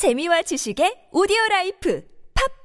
재미와 지식의 오디오 라이프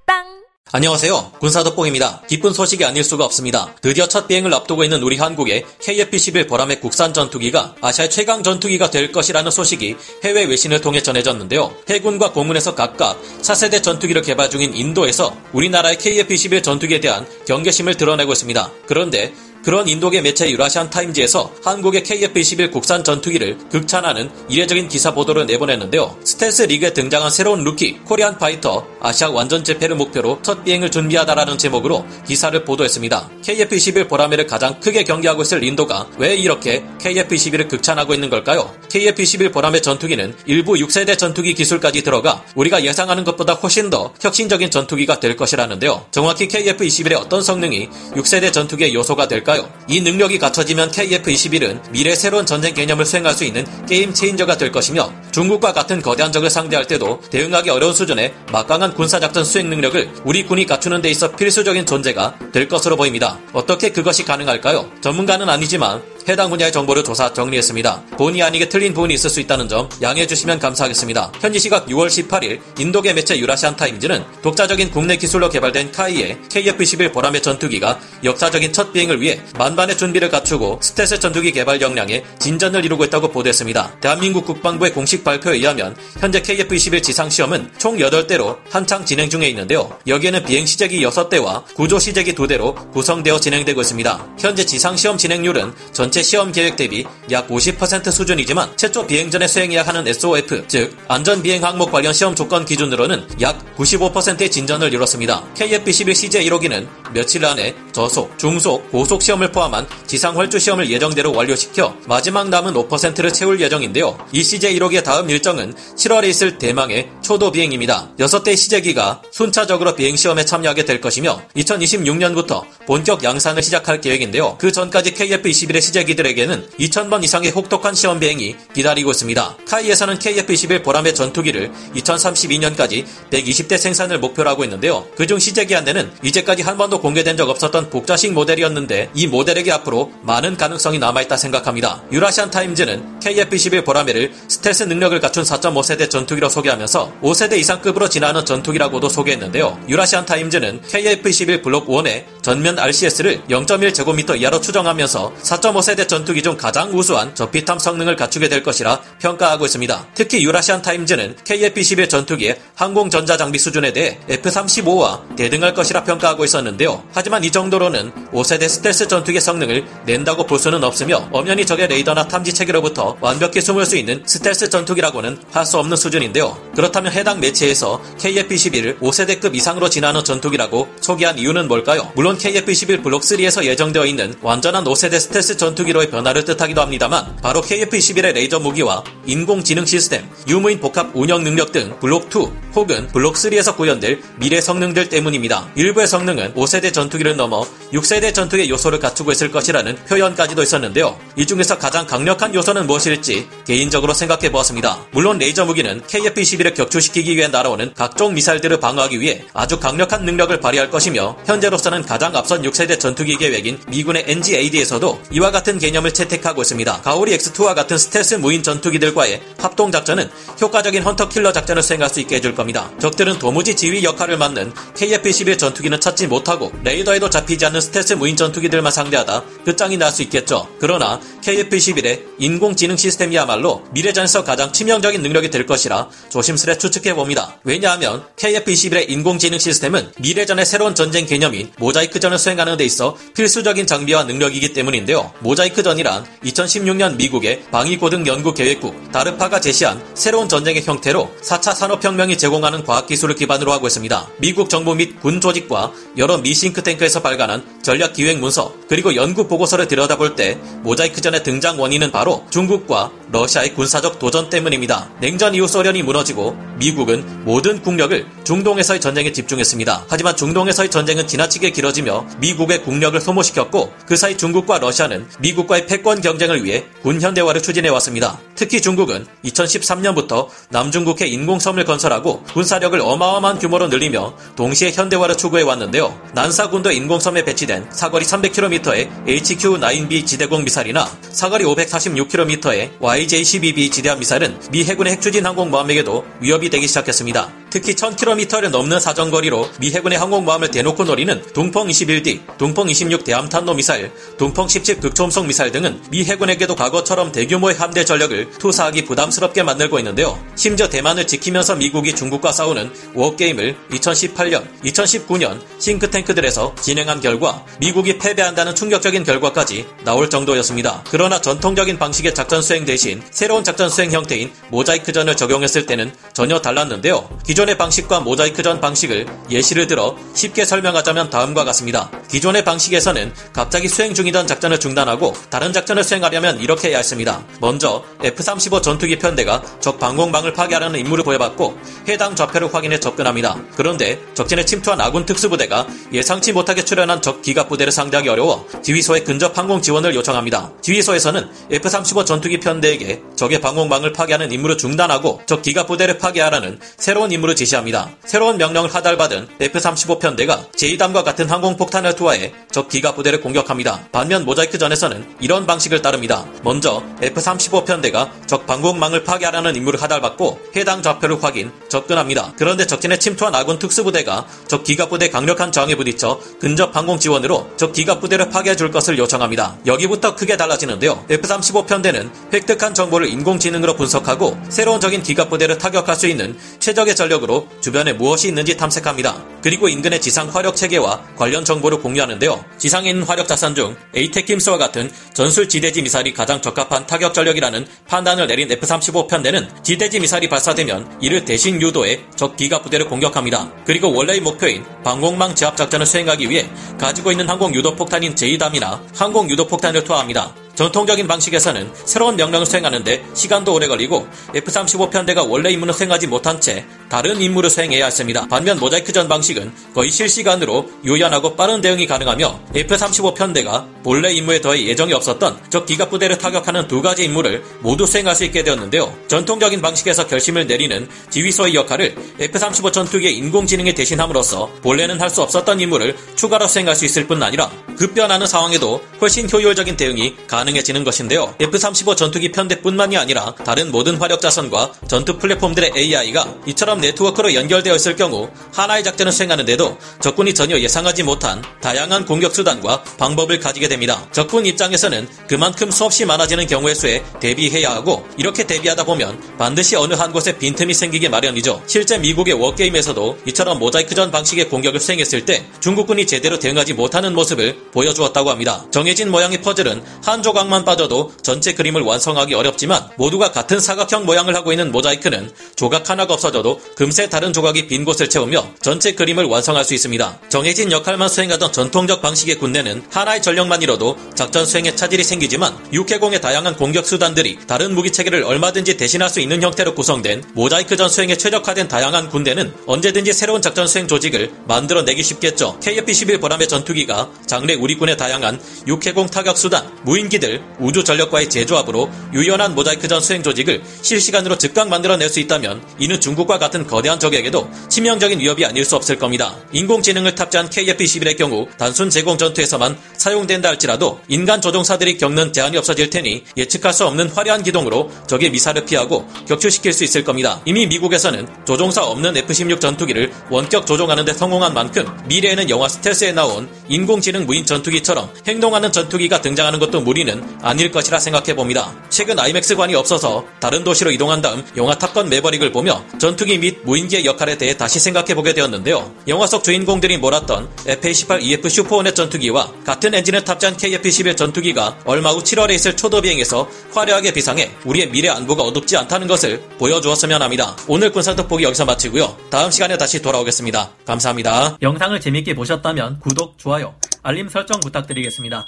팟빵 안녕하세요. 군사도뽕입니다. 기쁜 소식이 아닐 수가 없습니다. 드디어 첫 비행을 앞두고 있는 우리 한국의 KF-21 보라매 국산 전투기가 아시아의 최강 전투기가 될 것이라는 소식이 해외 외신을 통해 전해졌는데요. 해군과 공군에서 각각 차세대 전투기를 개발 중인 인도에서 우리나라의 KF-21 전투기에 대한 경계심을 드러내고 있습니다. 그런데 그런 인도계 매체 유라시안 타임즈에서 한국의 KF-21 국산 전투기를 극찬하는 이례적인 기사 보도를 내보냈는데요. 스텔스 리그에 등장한 새로운 루키 Korean fighter 아시아 완전 제패를 목표로 첫 비행을 준비하다라는 제목으로 기사를 보도했습니다. KF-21 보라매를 가장 크게 경계하고 있을 인도가 왜 이렇게 KF-21을 극찬하고 있는 걸까요? KF-21 보라매 전투기는 일부 6세대 전투기 기술까지 들어가 우리가 예상하는 것보다 훨씬 더 혁신적인 전투기가 될 것이라는데요. 정확히 KF-21의 어떤 성능이 6세대 전투기의 요소가 될까요? 있을까요? 이 능력이 갖춰지면 KF-21은 미래 새로운 전쟁 개념을 수행할 수 있는 게임 체인저가 될 것이며 중국과 같은 거대한 적을 상대할 때도 대응하기 어려운 수준의 막강한 군사작전 수행 능력을 우리 군이 갖추는 데 있어 필수적인 존재가 될 것으로 보입니다. 어떻게 그것이 가능할까요? 전문가는 아니지만 해당 분야의 정보를 조사 정리했습니다. 본의 아니게 틀린 부분이 있을 수 있다는 점 양해해 주시면 감사하겠습니다. 현지 시각 6월 18일 인도계 매체 유라시안 타임즈는 독자적인 국내 기술로 개발된 카이의 KF-11 보라매 전투기가 역사적인 첫 비행을 위해 만반의 준비를 갖추고 스텔스 전투기 개발 역량에 진전을 이루고 있다고 보도했습니다. 대한민국 국방부의 공식 발표에 의하면 현재 KF-21 지상 시험은 총 8대로 한창 진행 중에 있는데요. 여기에는 비행 시제기 6대와 구조 시제기 2대로 구성되어 진행되고 있습니다. 현재 지상 시험 진행률은 전체 전체 시험 계획 대비 약 50% 수준이지만 최초 비행 전에 수행해야 하는 SOF, 즉 안전 비행 항목 관련 시험 조건 기준으로는 약 95%의 진전을 이뤘습니다. KF-11 CJ 1호기는 며칠 안에 저속, 중속, 고속 시험을 포함한 지상 활주 시험을 예정대로 완료시켜 마지막 남은 5%를 채울 예정인데요. 이 CJ 1호기의 다음 일정은 7월에 있을 대망의 초도 비행입니다. 6대 시제기가 순차적으로 비행 시험에 참여하게 될 것이며 2026년부터 본격 양산을 시작할 계획인데요. 그 전까지 KF-21의 시제 기들에게는 2000번 이상의 혹독한 시험 비행이 기다리고 있습니다. 카이에서는 KF-21 보람의 전투기를 2032년까지 120대 생산을 목표로 하고 있는데요. 그중 시제기 한 대는 이제까지 한 번도 공개된 적 없었던 복좌식 모델이었는데 이 모델에게 앞으로 많은 가능성이 남아있다 생각합니다. 유라시안 타임즈는 KF-21 보라매를 스텔스 능력을 갖춘 4.5세대 전투기로 소개하면서 5세대 이상급으로 진화하는 전투기라고도 소개했는데요. 유라시안 타임즈는 KF-21 블록 1의 전면 RCS를 0.1제곱미터 이하로 추정하면서 4.5세대 차세대 전투기 중 가장 우수한 저피탐 성능을 갖추게 될 것이라 평가하고 있습니다. 특히 유라시안 타임즈는 KF-21 전투기의 항공 전자 장비 수준에 대해 F-35와 대등할 것이라 평가하고 있었는데요. 하지만 이 정도로는 5세대 스텔스 전투기 성능을 낸다고 볼 수는 없으며 엄연히 적의 레이더나 탐지 체계로부터 완벽히 숨을 수 있는 스텔스 전투기라고는 할 수 없는 수준인데요. 그렇다면 해당 매체에서 KF-21을 5세대급 이상으로 진화하는 전투기라고 소개한 이유는 뭘까요? 물론 KF-21 블록 3에서 예정되어 있는 완전한 5세대 스텔스 전투기 전투기로의 변화를 뜻하기도 합니다만 바로 KF-21의 레이저 무기와 인공지능 시스템, 유무인 복합 운영 능력 등 블록 2 혹은 블록 3에서 구현될 미래 성능들 때문입니다. 일부의 성능은 5세대 전투기를 넘어 6세대 전투기의 요소를 갖추고 있을 것이라는 표현까지도 있었는데요. 이 중에서 가장 강력한 요소는 무엇일지 개인적으로 생각해 보았습니다. 물론 레이저 무기는 KF-21을 격추시키기 위해 날아오는 각종 미사일들을 방어하기 위해 아주 강력한 능력을 발휘할 것이며 현재로서는 가장 앞선 6세대 전투기 계획인 미군의 NGAD에서도 이와 같은 같은 개념을 채택하고 있습니다. 가오리 X2와 같은 스텔스 무인 전투기들과의 합동 작전은 효과적인 hunter killer 작전을 수행할 수 있게 해줄 겁니다. 적들은 도무지 지휘 역할을 맡는 KF-21 전투기는 찾지 못하고 레이더에도 잡히지 않는 스텔스 무인 전투기들만 상대하다 끝장이 날 수 있겠죠. 그러나 KF-21의 인공지능 시스템이야말로 미래전에서 가장 치명적인 능력이 될 것이라 조심스레 추측해 봅니다. 왜냐하면 KF-21의 인공지능 시스템은 미래전의 새로운 전쟁 개념인 모자이크전을 수행하는 데 있어 필수적인 장비와 능력이기 때문인데요. 모자이크 전이란 2016년 미국의 방위고등연구계획국 다르파가 제시한 새로운 전쟁의 형태로 4차 산업혁명이 제공하는 과학기술을 기반으로 하고 있습니다. 미국 정부 및 군 조직과 여러 미 싱크탱크에서 발간한 전략기획 문서 그리고 연구 보고서를 들여다볼 때 모자이크전의 등장 원인은 바로 중국과 러시아의 군사적 도전 때문입니다. 냉전 이후 소련이 무너지고 미국은 모든 국력을 중동에서의 전쟁에 집중했습니다. 하지만 중동에서의 전쟁은 지나치게 길어지며 미국의 국력을 소모시켰고 그 사이 중국과 러시아는 미국과의 패권 경쟁을 위해 군 현대화를 추진해 왔습니다. 특히 중국은 2013년부터 남중국해 인공섬을 건설하고 군사력을 어마어마한 규모로 늘리며 동시에 현대화를 추구해 왔는데요. 난사군도 인공섬에 배치된 사거리 300km의 HQ-9B 지대공 미사일이나 사거리 546km의 YJ-12B 지대함 미사일은 미 해군의 핵추진 항공모함에게도 위협이 되기 시작했습니다. 특히 1000km를 넘는 사정거리로 미 해군의 항공모함을 대놓고 노리는 동펑 21D, 동펑 26 대함탄도 미사일, 동펑 17 극초음속 미사일 등은 미 해군에게도 과거처럼 대규모의 함대 전력을 투사하기 부담스럽게 만들고 있는데요. 심지어 대만을 지키면서 미국이 중국과 싸우는 워게임을 2018년, 2019년 싱크탱크들에서 진행한 결과 미국이 패배한다는 충격적인 결과까지 나올 정도였습니다. 그러나 전통적인 방식의 작전 수행 대신 새로운 작전 수행 형태인 모자이크전을 적용했을 때는 전혀 달랐는데요. 기존 의 방식과 모자이크전 방식을 예시를 들어 쉽게 설명하자면 다음과 같습니다. 기존의 방식에서는 갑자기 수행 중이던 작전을 중단하고 다른 작전을 수행하려면 이렇게 해야 했습니다. 먼저 F-35 전투기 편대가 적 방공망을 파괴하려는 임무를 보여받고 해당 좌표를 확인해 접근합니다. 그런데 적진에 침투한 아군 특수부대가 예상치 못하게 출현한 적 기갑 부대를 상대하기 어려워 지휘소에 근접 항공 지원을 요청합니다. 지휘소에서는 F-35 전투기 편대에게 적의 방공망을 파괴하는 임무를 중단하고 적 기갑 부대를 파괴하라는 새로운 임무를 지시합니다. 새로운 명령을 하달받은 F-35 편대가 제2담과 같은 항공폭탄을 투하해 적 기갑부대를 공격합니다. 반면 모자이크 전에서는 이런 방식을 따릅니다. 먼저 F-35 편대가 적 방공망을 파괴하라는 임무를 하달받고 해당 좌표를 확인, 접근합니다. 그런데 적진에 침투한 아군 특수부대가 적 기갑부대 강력한 저항에 부딪혀 근접 항공 지원으로 적 기갑부대를 파괴해 줄 것을 요청합니다. 여기부터 크게 달라지는데요. F-35 편대는 획득한 정보를 인공지능으로 분석하고 새로운 적인 기갑부대를 타격할 수 있는 최적의 전력 으로 주변에 무엇이 있는지 탐색합니다. 그리고 인근의 지상 화력 체계와 관련 정보를 공유하는데요. 있는 화력 자산 중 에이테킴스와 같은 전술 지대지 미사일이 가장 적합한 타격 전력이라는 판단을 내린 F-35 편대는 지대지 미사일이 발사되면 이를 대신 유도해 적 기갑 부대를 공격합니다. 그리고 원래의 목표인 방공망 제압 작전을 수행하기 위해 가지고 있는 항공 유도 폭탄인 제2담이나 항공 유도 폭탄을 투하합니다. 전통적인 방식에서는 새로운 명령을 수행하는데 시간도 오래 걸리고 F-35 편대가 원래 임무를 수행하지 못한 채 다른 임무를 수행해야 했습니다. 반면 모자이크전 방식은 거의 실시간으로 유연하고 빠른 대응이 가능하며 F-35 편대가 본래 임무에 더해 예정이 없었던 적 기갑 부대를 타격하는 두 가지 임무를 모두 수행할 수 있게 되었는데요. 전통적인 방식에서 결심을 내리는 지휘소의 역할을 F-35 전투기의 인공지능에 대신함으로써 본래는 할 수 없었던 임무를 추가로 수행할 수 있을 뿐 아니라 급변하는 상황에도 훨씬 효율적인 대응이 가능 해지는 것인데요. F-35 전투기 편대뿐만이 아니라 다른 모든 화력 자선과 전투 플랫폼들의 AI가 이처럼 네트워크로 연결되어 있을 경우 하나의 작전을 수행하는데도 적군이 전혀 예상하지 못한 다양한 공격 수단과 방법을 가지게 됩니다. 적군 입장에서는 그만큼 수없이 많아지는 경우의 수에 대비해야 하고 이렇게 대비하다 보면 반드시 어느 한 곳에 빈틈이 생기기 마련이죠. 실제 미국의 워게임에서도 이처럼 모자이크전 방식의 공격을 수행했을 때 중국군이 제대로 대응하지 못하는 모습을 보여주었다고 합니다. 정해진 모양의 퍼즐은 한 조각 만 빠져도 전체 그림을 완성하기 어렵지만 모두가 같은 사각형 모양을 하고 있는 모자이크는 조각 하나가 없어져도 금세 다른 조각이 빈 곳을 채우며 전체 그림을 완성할 수 있습니다. 정해진 역할만 수행하던 전통적 방식의 군대는 하나의 전력만이라도 작전 수행에 차질이 생기지만 육해공의 다양한 공격 수단들이 다른 무기 체계를 얼마든지 대신할 수 있는 형태로 구성된 모자이크전 수행에 최적화된 다양한 군대는 언제든지 새로운 작전 수행 조직을 만들어내기 쉽겠죠. KF-11 보람의 전투기가 장래 우리군의 다양한 육해공 타격 수단, 무인기 들, 우주 전력과의 재조합으로 유연한 모자이크전 수행 조직을 실시간으로 즉각 만들어낼 수 있다면 이는 중국과 같은 거대한 적에게도 치명적인 위협이 아닐 수 없을 겁니다. 인공지능을 탑재한 KF-11의 경우 단순 제공 전투에서만 사용된다 할지라도 인간 조종사들이 겪는 제한이 없어질 테니 예측할 수 없는 화려한 기동으로 적의 미사를 피하고 격추시킬 수 있을 겁니다. 이미 미국에서는 조종사 없는 F-16 전투기를 원격 조종하는 데 성공한 만큼 미래에는 영화 스텔스에 나온 인공지능 무인 전투기처럼 행동하는 전투기가 등장하는 것도 무리는 아닐 것이라 생각해 봅니다. 최근 IMAX관이 없어서 다른 도시로 이동한 다음 영화 탑건 매버릭을 보며 전투기 및 무인기의 역할에 대해 다시 생각해 보게 되었는데요. 영화 속 주인공들이 몰았던 F-18EF 슈퍼호넷 전투기와 같은 엔진을 탑재한 KF-11 전투기가 얼마 후 7월에 있을 초도 비행에서 화려하게 비상해 우리의 미래 안보가 어둡지 않다는 것을 보여주었으면 합니다. 오늘 군사 돋보기 여기서 마치고요. 다음 시간에 다시 돌아오겠습니다. 감사합니다. 영상을 재밌게 보셨다면 구독, 좋아요, 알림 설정 부탁드리겠습니다.